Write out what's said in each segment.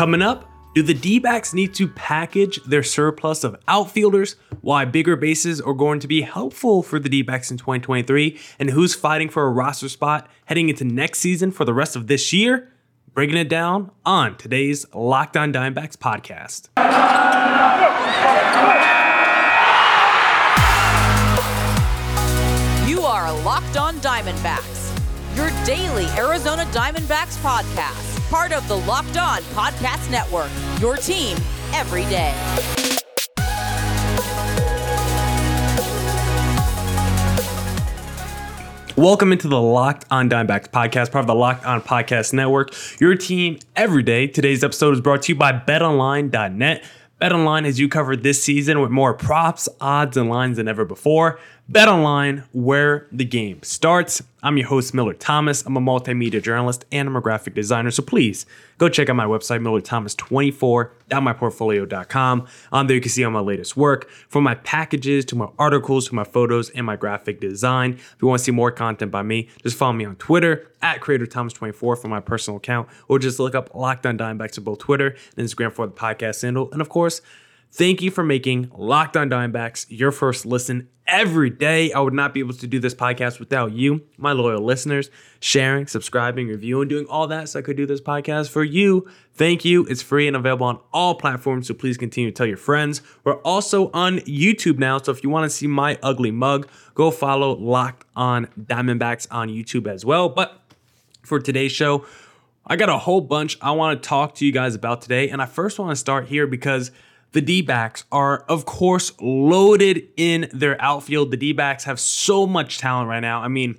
Coming up, do the D backs need to package their surplus of outfielders? Why bigger bases are going to be helpful for the D backs in 2023? And who's fighting for a roster spot heading into next season for the rest of this year? Breaking it down on today's Locked On Diamondbacks podcast. You are Locked On Diamondbacks, your daily Arizona Diamondbacks podcast part of the Locked On Podcast Network. Your team every day. Welcome into the Locked On Diamondbacks podcast, part of the Locked On Podcast Network. Your team every day. Today's episode is brought to you by BetOnline.net. BetOnline has you covered this season with more props, odds, and lines than ever before. Bet online where the game starts. I'm your host, Miller Thomas. I'm a multimedia journalist and I'm a graphic designer. So please go check out my website, MillerThomas24.myportfolio.com. On there, you can see all my latest work from my packages to my articles to my photos and my graphic design. If you want to see more content by me, just follow me on Twitter at CreatorThomas24 for my personal account, or just look up Locked On Diamondbacks on both Twitter and Instagram for the podcast handle. And of course, Thank you for making Locked On Diamondbacks your first listen every day. I would not be able to do this podcast without you, my loyal listeners, sharing, subscribing, reviewing, doing all that so I could do this podcast for you. Thank you. It's free and available on all platforms, so please continue to tell your friends. We're also on YouTube now, so if you want to see my ugly mug, go follow Locked On Diamondbacks on YouTube as well. But for today's show, I got a whole bunch I want to talk to you guys about today, and I first want to start here because – the D backs are, of course, loaded in their outfield. The D backs have so much talent right now. I mean,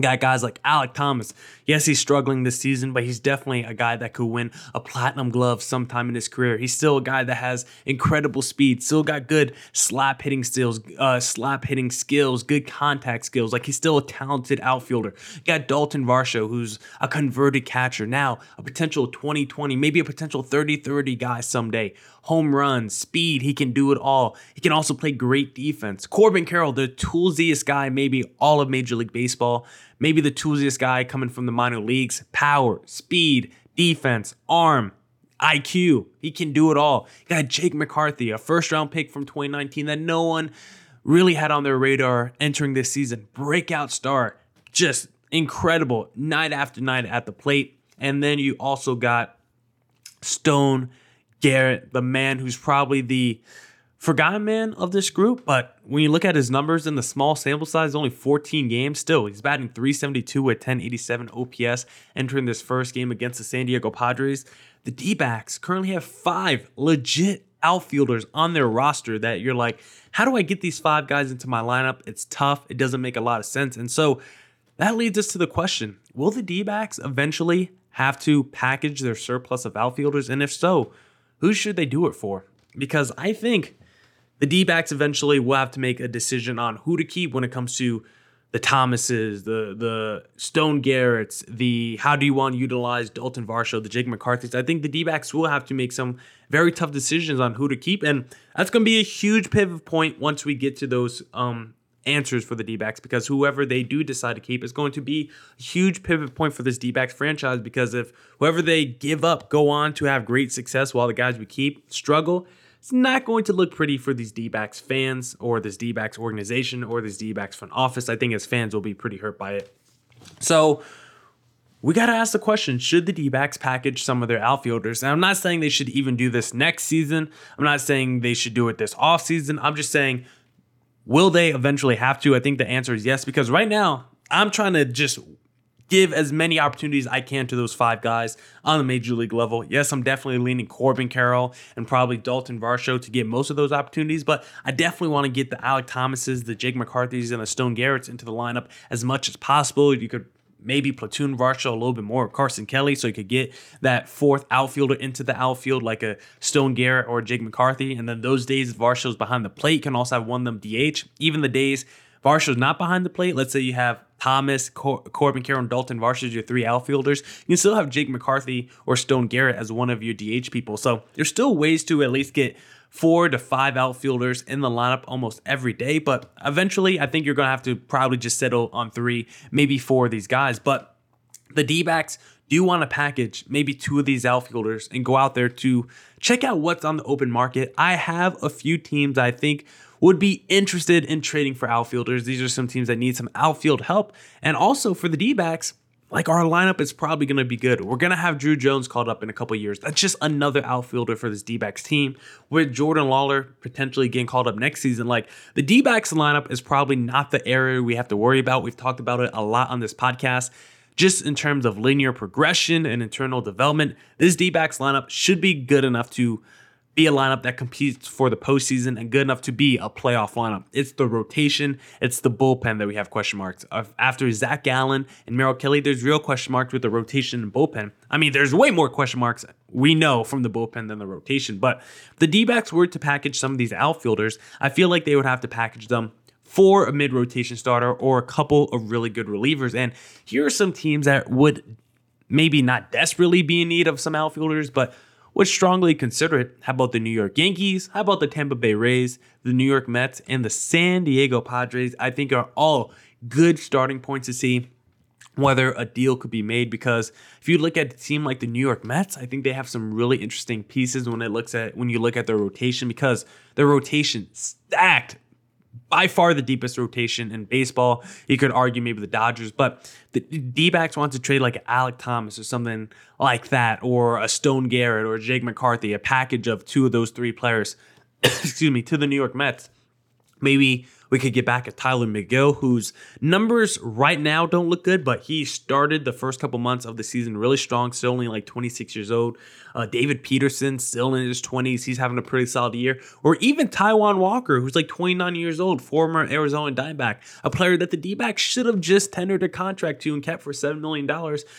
got guys like Alec Thomas, Yes, he's struggling this season, but he's definitely a guy that could win a platinum glove sometime in his career. He's still a guy that has incredible speed, still got good slap hitting skills, uh, slap hitting skills, good contact skills. Like he's still a talented outfielder. You got Dalton Varsho, who's a converted catcher now, a potential 2020, maybe a potential 30-30 guy someday. Home runs, speed, he can do it all. He can also play great defense. Corbin Carroll, the toolsiest guy, maybe all of Major League Baseball maybe the toolsiest guy coming from the minor leagues. Power, speed, defense, arm, IQ. He can do it all. You got Jake McCarthy, a first round pick from 2019 that no one really had on their radar entering this season. Breakout star, just incredible night after night at the plate. And then you also got Stone Garrett, the man who's probably the forgotten man of this group, but when you look at his numbers in the small sample size, only 14 games, still he's batting 372 with 1087 OPS entering this first game against the San Diego Padres. The D backs currently have five legit outfielders on their roster that you're like, how do I get these five guys into my lineup? It's tough. It doesn't make a lot of sense. And so that leads us to the question Will the D backs eventually have to package their surplus of outfielders? And if so, who should they do it for? Because I think the D backs eventually will have to make a decision on who to keep when it comes to the Thomases, the the Stone Garretts, the how do you want to utilize Dalton Varsho, the Jake McCarthy's. I think the D backs will have to make some very tough decisions on who to keep. And that's going to be a huge pivot point once we get to those um, answers for the D backs because whoever they do decide to keep is going to be a huge pivot point for this D backs franchise. Because if whoever they give up go on to have great success while the guys we keep struggle, it's not going to look pretty for these D backs fans or this D backs organization or this D backs front office. I think as fans, we'll be pretty hurt by it. So, we got to ask the question should the D backs package some of their outfielders? And I'm not saying they should even do this next season. I'm not saying they should do it this off season. I'm just saying, will they eventually have to? I think the answer is yes, because right now, I'm trying to just give as many opportunities I can to those five guys on the major league level. Yes, I'm definitely leaning Corbin Carroll and probably Dalton Varsho to get most of those opportunities, but I definitely want to get the Alec Thomases, the Jake McCarthy's, and the Stone Garretts into the lineup as much as possible. You could maybe platoon Varsho a little bit more, Carson Kelly, so you could get that fourth outfielder into the outfield like a Stone Garrett or Jake McCarthy. And then those days Varsho's behind the plate can also have one of them DH. Even the days Varsho's not behind the plate, let's say you have Thomas, Cor- Corbin Carroll, Dalton Varsho's your three outfielders. You can still have Jake McCarthy or Stone Garrett as one of your DH people. So there's still ways to at least get four to five outfielders in the lineup almost every day. But eventually, I think you're going to have to probably just settle on three, maybe four of these guys. But the D backs do want to package maybe two of these outfielders and go out there to check out what's on the open market, I have a few teams I think would be interested in trading for outfielders. These are some teams that need some outfield help. And also for the D backs, like our lineup is probably going to be good. We're going to have Druw Jones called up in a couple years. That's just another outfielder for this D-backs team. With Jordan Lawlar potentially getting called up next season, like the D-backs lineup is probably not the area we have to worry about. We've talked about it a lot on this podcast. Just in terms of linear progression and internal development, this D-backs lineup should be good enough to be a lineup that competes for the postseason and good enough to be a playoff lineup. It's the rotation, it's the bullpen that we have question marks. After Zac Gallen and Merrill Kelly, there's real question marks with the rotation and bullpen. I mean, there's way more question marks we know from the bullpen than the rotation. But the D backs were to package some of these outfielders, I feel like they would have to package them for a mid rotation starter or a couple of really good relievers. And here are some teams that would maybe not desperately be in need of some outfielders, but would strongly consider it. How about the New York Yankees? How about the Tampa Bay Rays, the New York Mets, and the San Diego Padres? I think are all good starting points to see whether a deal could be made because if you look at a team like the New York Mets, I think they have some really interesting pieces when it looks at when you look at their rotation because their rotation stacked by far the deepest rotation in baseball. You could argue maybe the Dodgers, but the D backs want to trade like Alec Thomas or something like that, or a Stone Garrett or Jake McCarthy, a package of two of those three players, excuse me, to the New York Mets. Maybe we could get back at Tylor Megill, whose numbers right now don't look good, but he started the first couple months of the season really strong, still only like 26 years old. Uh, David Peterson, still in his 20s, he's having a pretty solid year. Or even Taijuan Walker, who's like 29 years old, former Arizona Diamondback, a player that the D backs should have just tendered a contract to and kept for $7 million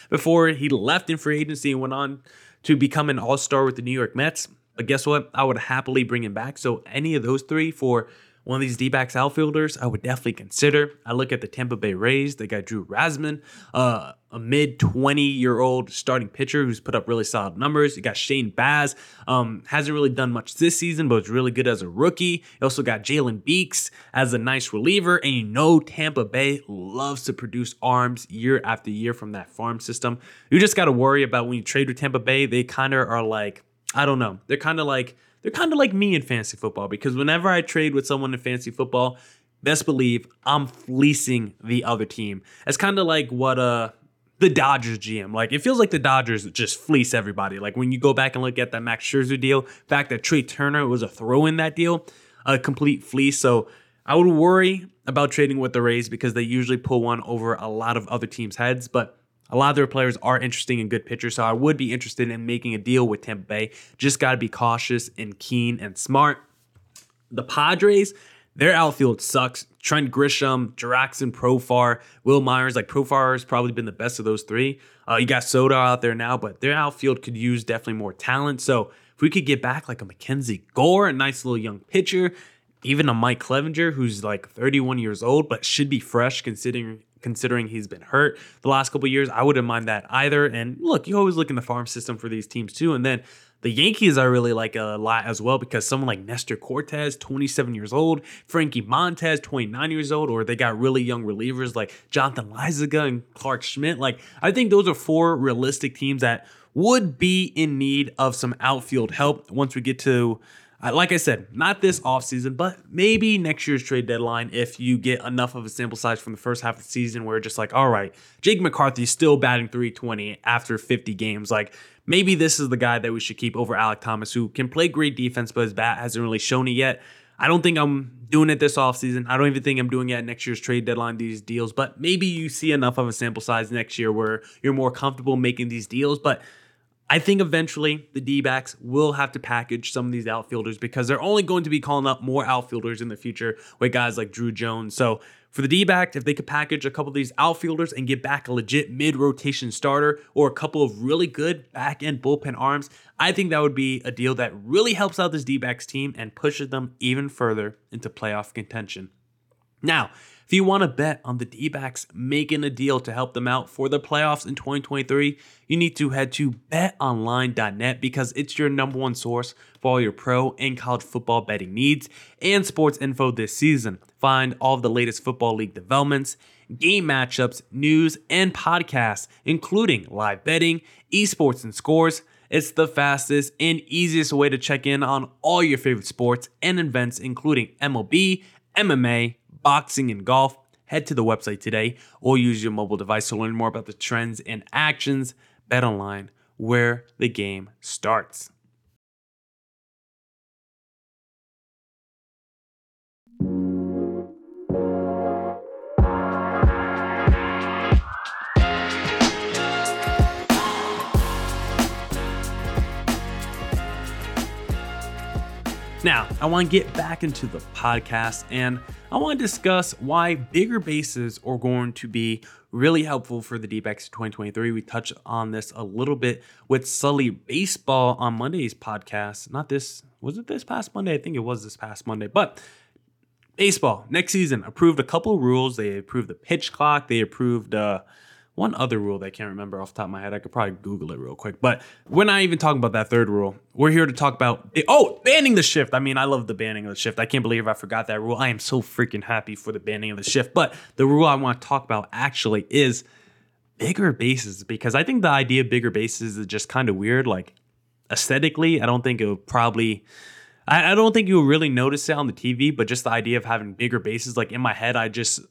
before he left in free agency and went on to become an all star with the New York Mets. But guess what? I would happily bring him back. So any of those three for one of these D backs outfielders, I would definitely consider. I look at the Tampa Bay Rays. They got Drew Rasmussen, uh, a mid 20 year old starting pitcher who's put up really solid numbers. You got Shane Baz, um, hasn't really done much this season, but was really good as a rookie. You also got Jalen Beeks as a nice reliever. And you know, Tampa Bay loves to produce arms year after year from that farm system. You just got to worry about when you trade with Tampa Bay, they kind of are like, I don't know, they're kind of like, they're kind of like me in fantasy football because whenever I trade with someone in fantasy football, best believe I'm fleecing the other team. It's kind of like what uh the Dodgers GM. Like it feels like the Dodgers just fleece everybody. Like when you go back and look at that Max Scherzer deal, fact that Trea Turner was a throw in that deal, a complete fleece. So I would worry about trading with the Rays because they usually pull one over a lot of other teams' heads. But a lot of their players are interesting and good pitchers, so I would be interested in making a deal with Tampa Bay. Just got to be cautious and keen and smart. The Padres, their outfield sucks. Trent Grisham, Jurickson Profar, Wil Myers. Like Profar has probably been the best of those three. Uh, you got Soto out there now, but their outfield could use definitely more talent. So if we could get back like a Mackenzie Gore, a nice little young pitcher, even a Mike Clevinger who's like 31 years old but should be fresh considering considering he's been hurt the last couple years. I wouldn't mind that either. And look, you always look in the farm system for these teams too. And then the Yankees I really like a lot as well because someone like Nestor Cortes, 27 years old, Frankie Montas, 29 years old, or they got really young relievers like Jonathan Loáisiga and Clarke Schmidt. Like I think those are four realistic teams that would be in need of some outfield help once we get to Uh, like I said, not this offseason, but maybe next year's trade deadline if you get enough of a sample size from the first half of the season where just like, all right, Jake McCarthy's still batting 320 after 50 games. Like, maybe this is the guy that we should keep over Alec Thomas, who can play great defense, but his bat hasn't really shown it yet. I don't think I'm doing it this offseason. I don't even think I'm doing it next year's trade deadline, these deals, but maybe you see enough of a sample size next year where you're more comfortable making these deals. But I think eventually the D backs will have to package some of these outfielders because they're only going to be calling up more outfielders in the future with guys like Druw Jones. So for the D backs, if they could package a couple of these outfielders and get back a legit mid rotation starter or a couple of really good back end bullpen arms, I think that would be a deal that really helps out this D backs team and pushes them even further into playoff contention. Now, if you want to bet on the D backs making a deal to help them out for the playoffs in 2023, you need to head to betonline.net because it's your number one source for all your pro and college football betting needs and sports info this season. Find all of the latest football league developments, game matchups, news, and podcasts, including live betting, esports, and scores. It's the fastest and easiest way to check in on all your favorite sports and events, including MLB, MMA, boxing, and golf, head to the website today or use your mobile device to learn more about the trends and actions. Bet online, where the game starts. Now, I want to get back into the podcast and I want to discuss why bigger bases are going to be really helpful for the D backs 2023. We touched on this a little bit with Sully Baseball on Monday's podcast. Not this, was it this past Monday? I think it was this past Monday, but baseball next season approved a couple rules. They approved the pitch clock, they approved, uh, one other rule that I can't remember off the top of my head. I could probably Google it real quick. But we're not even talking about that third rule. We're here to talk about oh, banning the shift. I mean, I love the banning of the shift. I can't believe I forgot that rule. I am so freaking happy for the banning of the shift. But the rule I want to talk about actually is bigger bases because I think the idea of bigger bases is just kind of weird. Like aesthetically, I don't think it would probably. I, don't think you would really notice it on the TV, but just the idea of having bigger bases, like in my head, I just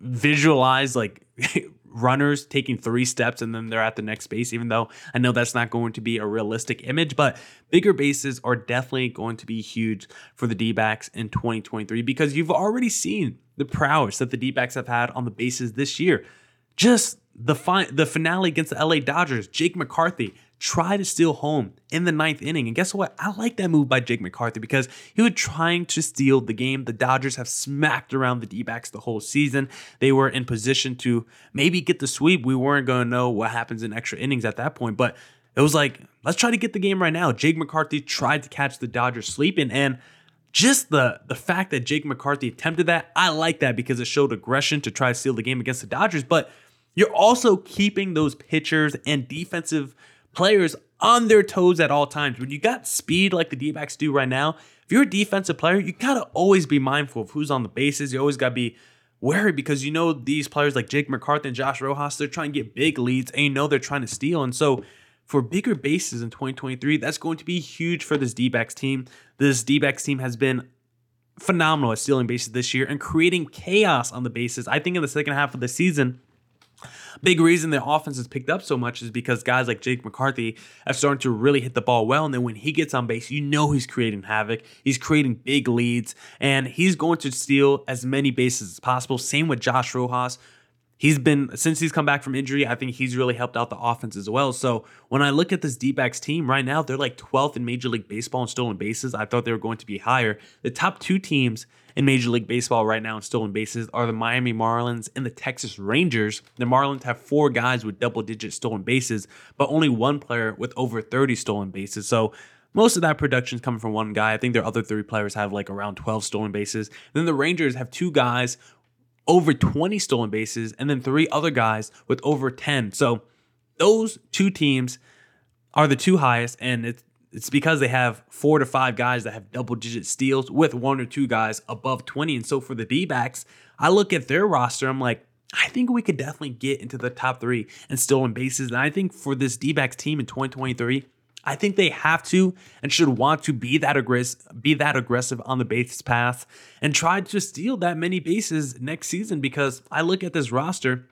visualize like runners taking three steps and then they're at the next base, even though I know that's not going to be a realistic image. But bigger bases are definitely going to be huge for the D backs in 2023 because you've already seen the prowess that the D backs have had on the bases this year. Just the fi- the finale against the LA Dodgers, Jake McCarthy try to steal home in the ninth inning. And guess what? I like that move by Jake McCarthy because he was trying to steal the game. The Dodgers have smacked around the D backs the whole season. They were in position to maybe get the sweep. We weren't going to know what happens in extra innings at that point, but it was like, let's try to get the game right now. Jake McCarthy tried to catch the Dodgers sleeping and just the the fact that Jake McCarthy attempted that, I like that because it showed aggression to try to steal the game against the Dodgers, but you're also keeping those pitchers and defensive players on their toes at all times. When you got speed like the D backs do right now, if you're a defensive player, you gotta always be mindful of who's on the bases. You always gotta be wary because you know these players like Jake McCarthy and Josh Rojas, they're trying to get big leads and you know they're trying to steal. And so for bigger bases in 2023, that's going to be huge for this D backs team. This D backs team has been phenomenal at stealing bases this year and creating chaos on the bases. I think in the second half of the season, Big reason the offense has picked up so much is because guys like Jake McCarthy have started to really hit the ball well. And then when he gets on base, you know he's creating havoc. He's creating big leads, and he's going to steal as many bases as possible. Same with Josh Rojas. He's been since he's come back from injury. I think he's really helped out the offense as well. So when I look at this D-backs team right now, they're like 12th in Major League Baseball in stolen bases. I thought they were going to be higher. The top two teams in Major League Baseball right now in stolen bases are the Miami Marlins and the Texas Rangers. The Marlins have four guys with double digit stolen bases, but only one player with over 30 stolen bases. So most of that production is coming from one guy. I think their other three players have like around 12 stolen bases. Then the Rangers have two guys over 20 stolen bases and then three other guys with over 10. So those two teams are the two highest and it's it's because they have four to five guys that have double digit steals with one or two guys above 20. And so for the D backs, I look at their roster, I'm like, I think we could definitely get into the top three and stolen bases. And I think for this D backs team in 2023, I think they have to and should want to be that aggressive, be that aggressive on the base path and try to steal that many bases next season. Because I look at this roster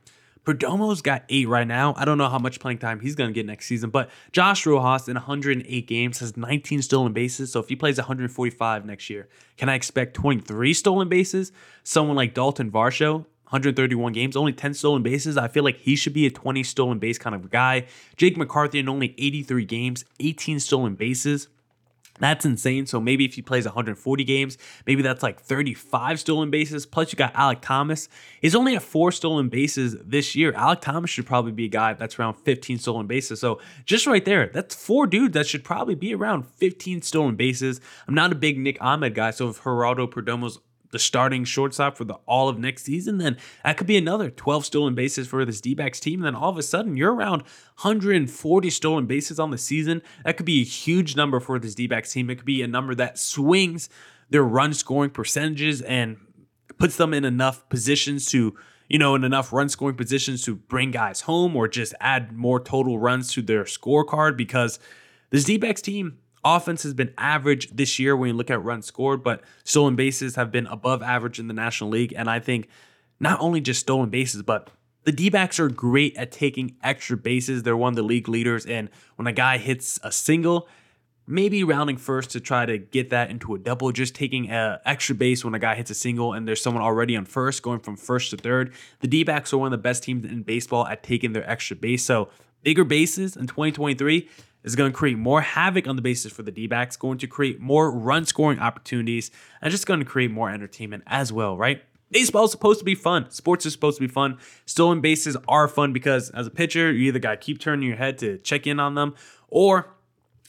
Perdomo's got eight right now. I don't know how much playing time he's going to get next season, but Josh Rojas in 108 games has 19 stolen bases. So if he plays 145 next year, can I expect 23 stolen bases? Someone like Dalton Varsho, 131 games, only 10 stolen bases. I feel like he should be a 20 stolen base kind of guy. Jake McCarthy in only 83 games, 18 stolen bases. That's insane. So maybe if he plays 140 games, maybe that's like 35 stolen bases. Plus, you got Alec Thomas. He's only at four stolen bases this year. Alec Thomas should probably be a guy that's around 15 stolen bases. So just right there, that's four dudes that should probably be around 15 stolen bases. I'm not a big Nick Ahmed guy. So if Geraldo Perdomo's the starting shortstop for the all of next season, then that could be another 12 stolen bases for this D-backs team. And then all of a sudden, you're around 140 stolen bases on the season. That could be a huge number for this D-backs team. It could be a number that swings their run scoring percentages and puts them in enough positions to, you know, in enough run scoring positions to bring guys home or just add more total runs to their scorecard because this D-backs team offense has been average this year when you look at runs scored, but stolen bases have been above average in the National League. And I think not only just stolen bases, but the D backs are great at taking extra bases. They're one of the league leaders. And when a guy hits a single, maybe rounding first to try to get that into a double, just taking an extra base when a guy hits a single and there's someone already on first, going from first to third. The D backs are one of the best teams in baseball at taking their extra base. So bigger bases in 2023 is going to create more havoc on the bases for the D backs, going to create more run scoring opportunities, and just going to create more entertainment as well, right? Baseball is supposed to be fun. Sports is supposed to be fun. Stolen bases are fun because as a pitcher, you either got to keep turning your head to check in on them, or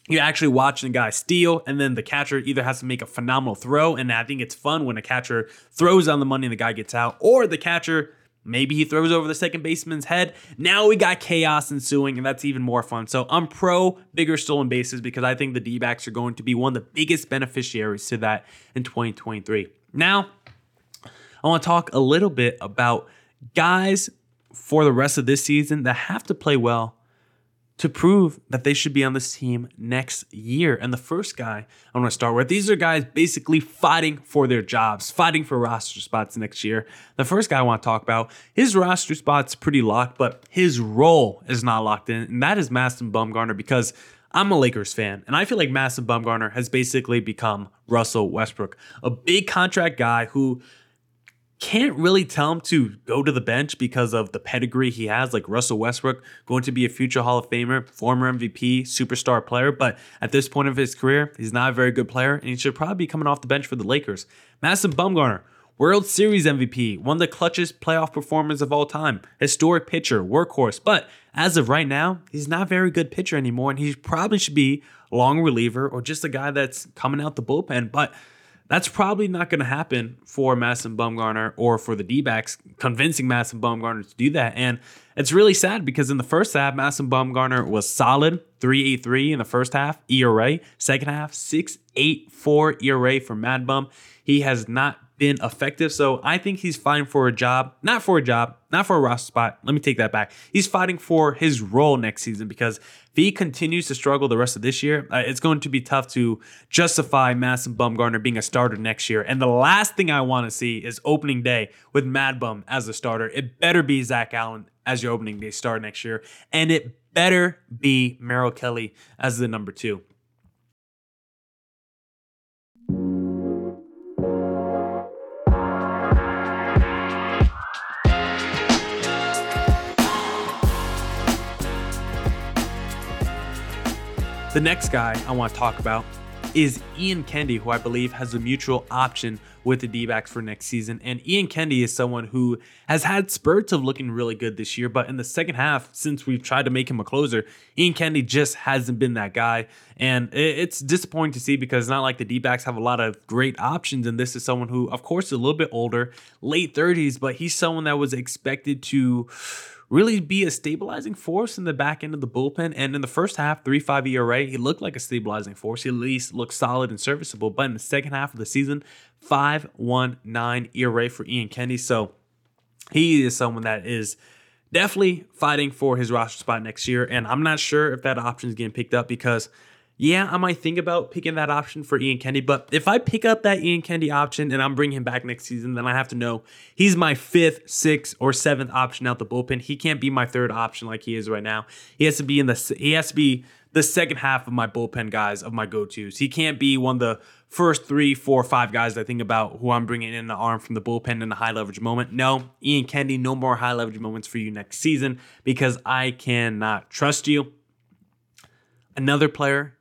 you're actually watching a guy steal, and then the catcher either has to make a phenomenal throw, and I think it's fun when a catcher throws on the money and the guy gets out, or the catcher Maybe he throws over the second baseman's head. Now we got chaos ensuing, and that's even more fun. So I'm pro bigger stolen bases because I think the D backs are going to be one of the biggest beneficiaries to that in 2023. Now, I want to talk a little bit about guys for the rest of this season that have to play well to prove that they should be on this team next year. And the first guy I want to start with, these are guys basically fighting for their jobs, fighting for roster spots next year. The first guy I want to talk about, his roster spot's pretty locked, but his role is not locked in, and that is Madison Bumgarner because I'm a Lakers fan, and I feel like Madison Bumgarner has basically become Russell Westbrook, a big contract guy who can't really tell him to go to the bench because of the pedigree he has, like Russell Westbrook, going to be a future Hall of Famer, former MVP, superstar player. But at this point of his career, he's not a very good player, and he should probably be coming off the bench for the Lakers. Madison Bumgarner, World Series MVP, one of the clutchest playoff performers of all time, historic pitcher, workhorse. But as of right now, he's not a very good pitcher anymore, and he probably should be long reliever or just a guy that's coming out the bullpen. But that's probably not going to happen for Madison Bumgarner or for the D backs, convincing Madison Bumgarner to do that. And it's really sad because in the first half, Madison Bumgarner was solid 3.83 in the first half ERA. Second half, 6.84 ERA for Mad Bum. He has not been effective. So I think he's fighting for a job, not for a job, not for a roster spot. Let me take that back. He's fighting for his role next season because if he continues to struggle the rest of this year, uh, it's going to be tough to justify Madison Bumgarner being a starter next year. And the last thing I want to see is opening day with Mad Bum as a starter. It better be Zac Gallen as your opening day start next year, and it better be Merrill Kelly as the number two. The next guy I want to talk about is Ian Kennedy, who I believe has a mutual option with the D backs for next season. And Ian Kennedy is someone who has had spurts of looking really good this year, but in the second half, since we've tried to make him a closer, Ian Kennedy just hasn't been that guy. And it's disappointing to see because not like the D backs have a lot of great options. And this is someone who, of course, is a little bit older, late 30s, but he's someone that was expected to really be a stabilizing force in the back end of the bullpen. And in the first half, 3 5 ERA, he looked like a stabilizing force. He at least looked solid and serviceable. But in the second half of the season, 5 1 9 ERA for Ian Kennedy. So he is someone that is definitely fighting for his roster spot next year. And I'm not sure if that option is getting picked up because yeah, I might think about picking that option for Ian Kennedy. But if I pick up that Ian Kennedy option and I'm bringing him back next season, then I have to know he's my fifth, sixth, or seventh option out the bullpen. He can't be my third option like he is right now. He has to be in the he has to be the second half of my bullpen guys of my go tos. He can't be one of the first three, four, five guys I think about who I'm bringing in the arm from the bullpen in a high leverage moment. No, Ian Kennedy, no more high leverage moments for you next season because I cannot trust you. Another player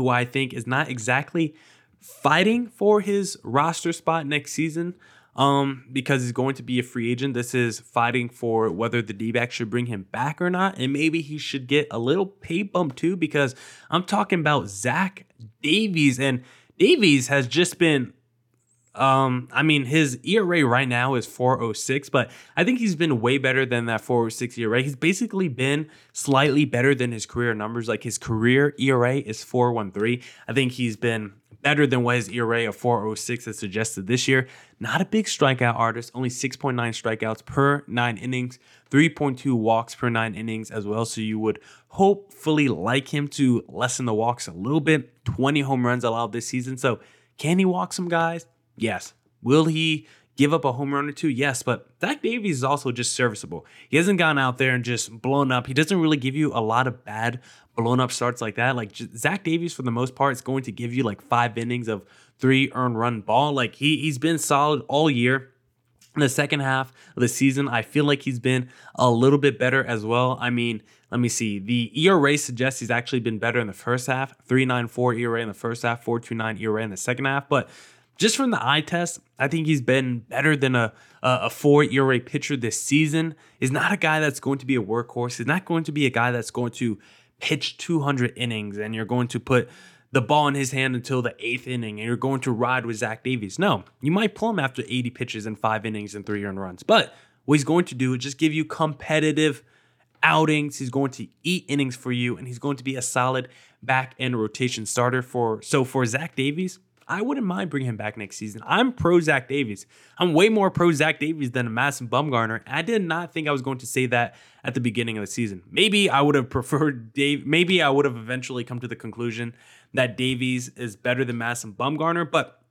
who I think is not exactly fighting for his roster spot next season um, because he's going to be a free agent. This is fighting for whether the D back should bring him back or not. And maybe he should get a little pay bump too, because I'm talking about Zach Davies. And Davies has just been Um, I mean, his ERA right now is 406, but I think he's been way better than that 406 ERA. He's basically been slightly better than his career numbers. Like his career ERA is 413. I think he's been better than what his ERA of 406 has suggested this year. Not a big strikeout artist, only 6.9 strikeouts per nine innings, 3.2 walks per nine innings as well. So you would hopefully like him to lessen the walks a little bit. 20 home runs allowed this season. So can he walk some guys? Yes. Will he give up a home run or two? Yes, but Zach Davies is also just serviceable. He hasn't gone out there and just blown up. He doesn't really give you a lot of bad blown up starts like that. Like Zach Davies, for the most part, is going to give you like five innings of three earned run ball. Like he he's been solid all year. In the second half of the season, I feel like he's been a little bit better as well. I mean, let me see. The ERA suggests he's actually been better in the first half. 394 ERA in the first half, 429 ERA in the second half. But just from the eye test, I think he's been better than a, a, four ERA pitcher this season. Is not a guy that's going to be a workhorse. He's not going to be a guy that's going to pitch 200 innings and you're going to put the ball in his hand until the eighth inning and you're going to ride with Zach Davies. No, you might pull him after 80 pitches and five innings and three earned runs. But what he's going to do is just give you competitive outings. He's going to eat innings for you and he's going to be a solid back end rotation starter for. So for Zach Davies, I wouldn't mind bringing him back next season. I'm pro Zach Davies. I'm way more pro Zach Davies than a Madison Bumgarner. I did not think I was going to say that at the beginning of the season. Maybe I would have preferred Dave. Maybe I would have eventually come to the conclusion that Davies is better than Madison Bumgarner, but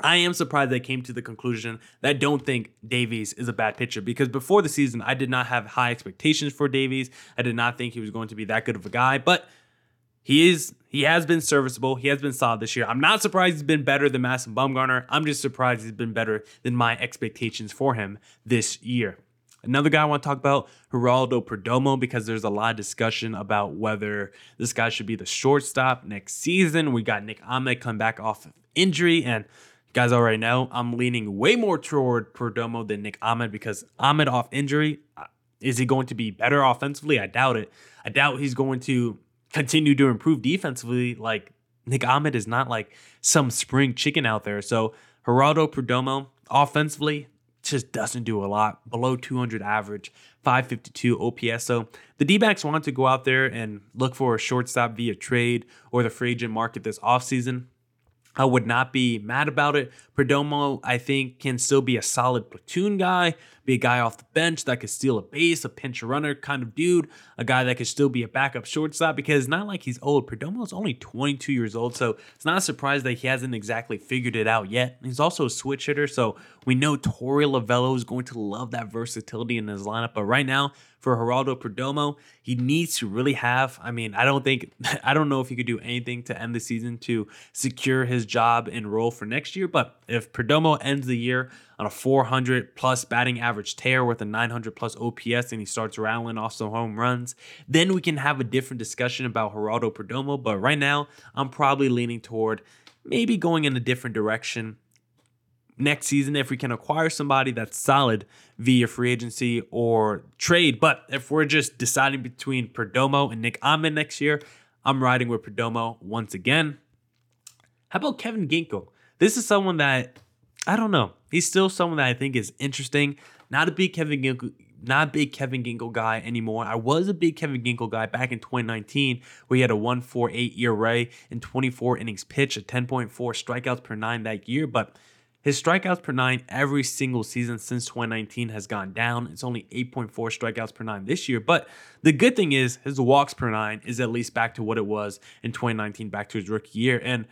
I am surprised they came to the conclusion that I don't think Davies is a bad pitcher because before the season, I did not have high expectations for Davies. I did not think he was going to be that good of a guy, but he is he has been serviceable. He has been solid this year. I'm not surprised he's been better than Madison Bumgarner. I'm just surprised he's been better than my expectations for him this year. Another guy I want to talk about, Geraldo Perdomo, because there's a lot of discussion about whether this guy should be the shortstop next season. We got Nick Ahmed come back off of injury, and guys already know I'm leaning way more toward Perdomo than Nick Ahmed because Ahmed off injury, uh, is he going to be better offensively? I doubt it. I doubt he's going to continue to improve defensively, like Nick Ahmed is not like some spring chicken out there. So Geraldo Perdomo offensively just doesn't do a lot. Below 200 average, 552 OPS. So the D backs want to go out there and look for a shortstop via trade or the free agent market this offseason. I would not be mad about it. Perdomo, I think, can still be a solid platoon guy, be a guy off the bench that could steal a base, a pinch runner kind of dude, a guy that could still be a backup shortstop because it's not like he's old. Perdomo is only 22 years old, so it's not a surprise that he hasn't exactly figured it out yet. He's also a switch hitter, so we know Torey Lovullo is going to love that versatility in his lineup. But right now, for Geraldo Perdomo, he needs to really have. I mean, I don't think, I don't know if he could do anything to end the season to secure his job and role for next year. But if Perdomo ends the year on a 400 plus batting average tear with a 900 plus OPS and he starts rattling off some home runs, then we can have a different discussion about Geraldo Perdomo. But right now, I'm probably leaning toward maybe going in a different direction next season if we can acquire somebody that's solid via free agency or trade. But if we're just deciding between Perdomo and Nick Ahmed next year, I'm riding with Perdomo once again. How about Kevin Ginkel? This is someone that I don't know. He's still someone that I think is interesting. Not a big Kevin Ginkel, not big Kevin Ginkel guy anymore. I was a big Kevin Ginkel guy back in 2019, where he had a 1.48 ERA and 24 innings pitched, a 10.4 strikeouts per nine that year. But his strikeouts per nine every single season since 2019 has gone down. It's only 8.4 strikeouts per nine this year. But the good thing is his walks per nine is at least back to what it was in 2019, back to his rookie year. And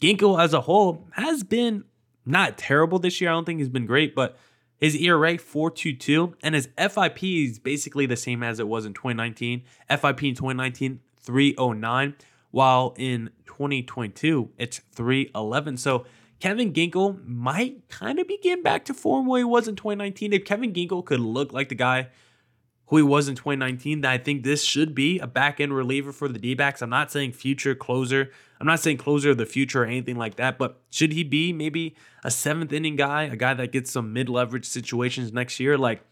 Ginkel as a whole has been not terrible this year. I don't think he's been great, but his ERA 4.22 and his FIP is basically the same as it was in 2019. FIP in 2019 309, while in 2022 it's 311. So Kevin Ginkel might kind of be getting back to form where he was in 2019. If Kevin Ginkel could look like the guy who he was in 2019, then I think this should be a back end reliever for the D backs. I'm not saying future closer. I'm not saying closer of the future or anything like that, but should he be maybe a seventh inning guy, a guy that gets some mid leverage situations next year? Like,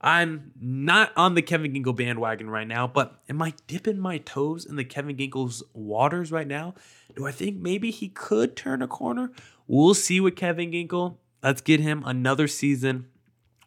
I'm not on the Kevin Ginkel bandwagon right now, but am I dipping my toes in the Kevin Ginkel's waters right now? Do I think maybe he could turn a corner? We'll see with Kevin Ginkel. Let's get him another season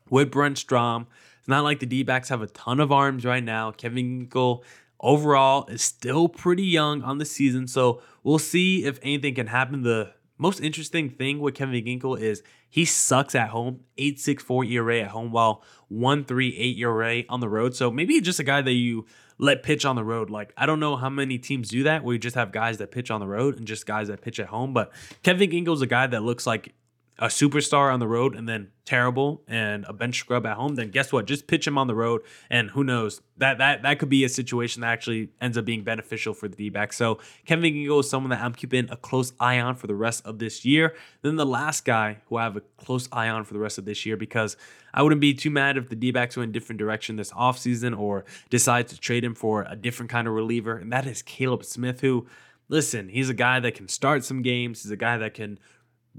with Brent Strom. It's not like the D backs have a ton of arms right now. Kevin Ginkel overall is still pretty young on the season, so we'll see if anything can happen. The most interesting thing with Kevin Ginkel is he sucks at home, 8.64 ERA at home, while 1.38 ERA on the road. So maybe just a guy that you let pitch on the road. Like I don't know how many teams do that, where you just have guys that pitch on the road and just guys that pitch at home. But Kevin Ginkel's a guy that looks like a superstar on the road and then terrible and a bench scrub at home, then guess what? Just pitch him on the road, and who knows that that that could be a situation that actually ends up being beneficial for the D-back. So Kevin Ginkel is someone that I'm keeping a close eye on for the rest of this year. Then the last guy who I have a close eye on for the rest of this year because I wouldn't be too mad if the D-backs went a different direction this offseason or decide to trade him for a different kind of reliever, and that is Caleb Smith, who listen, he's a guy that can start some games. He's a guy that can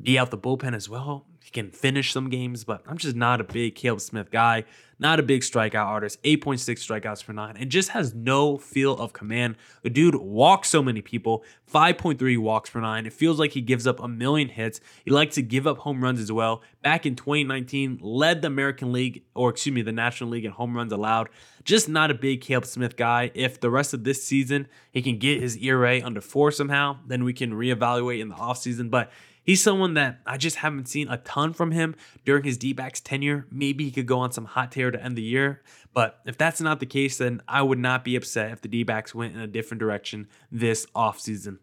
be out the bullpen as well. He can finish some games, but I'm just not a big Caleb Smith guy, not a big strikeout artist, 8.6 strikeouts per nine, and just has no feel of command. The dude walks so many people, 5.3 walks per nine. It feels like he gives up a million hits. He likes to give up home runs as well. Back in 2019, led the American League, or excuse me, the National League in home runs allowed. Just not a big Caleb Smith guy. If the rest of this season he can get his ERA under four somehow, then we can reevaluate in the offseason. But He's someone that I just haven't seen a ton from him during his D backs tenure. Maybe he could go on some hot tear to end the year. But if that's not the case, then I would not be upset if the D backs went in a different direction this offseason.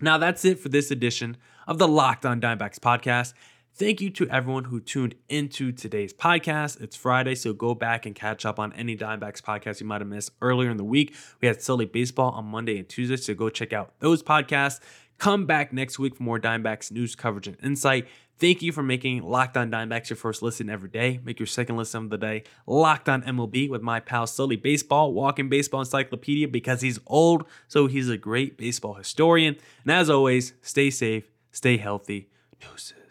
Now, that's it for this edition of the Locked On Diamondbacks podcast. Thank you to everyone who tuned into today's podcast. It's Friday, so go back and catch up on any Diamondbacks podcast you might have missed earlier in the week. We had Sully Baseball on Monday and Tuesday, so go check out those podcasts. Come back next week for more Diamondbacks news coverage and insight. Thank you for making Locked On Diamondbacks your first listen every day. Make your second listen of the day Locked On MLB with my pal Sully Baseball, walking baseball encyclopedia because he's old, so he's a great baseball historian. And as always, stay safe, stay healthy. Deuces.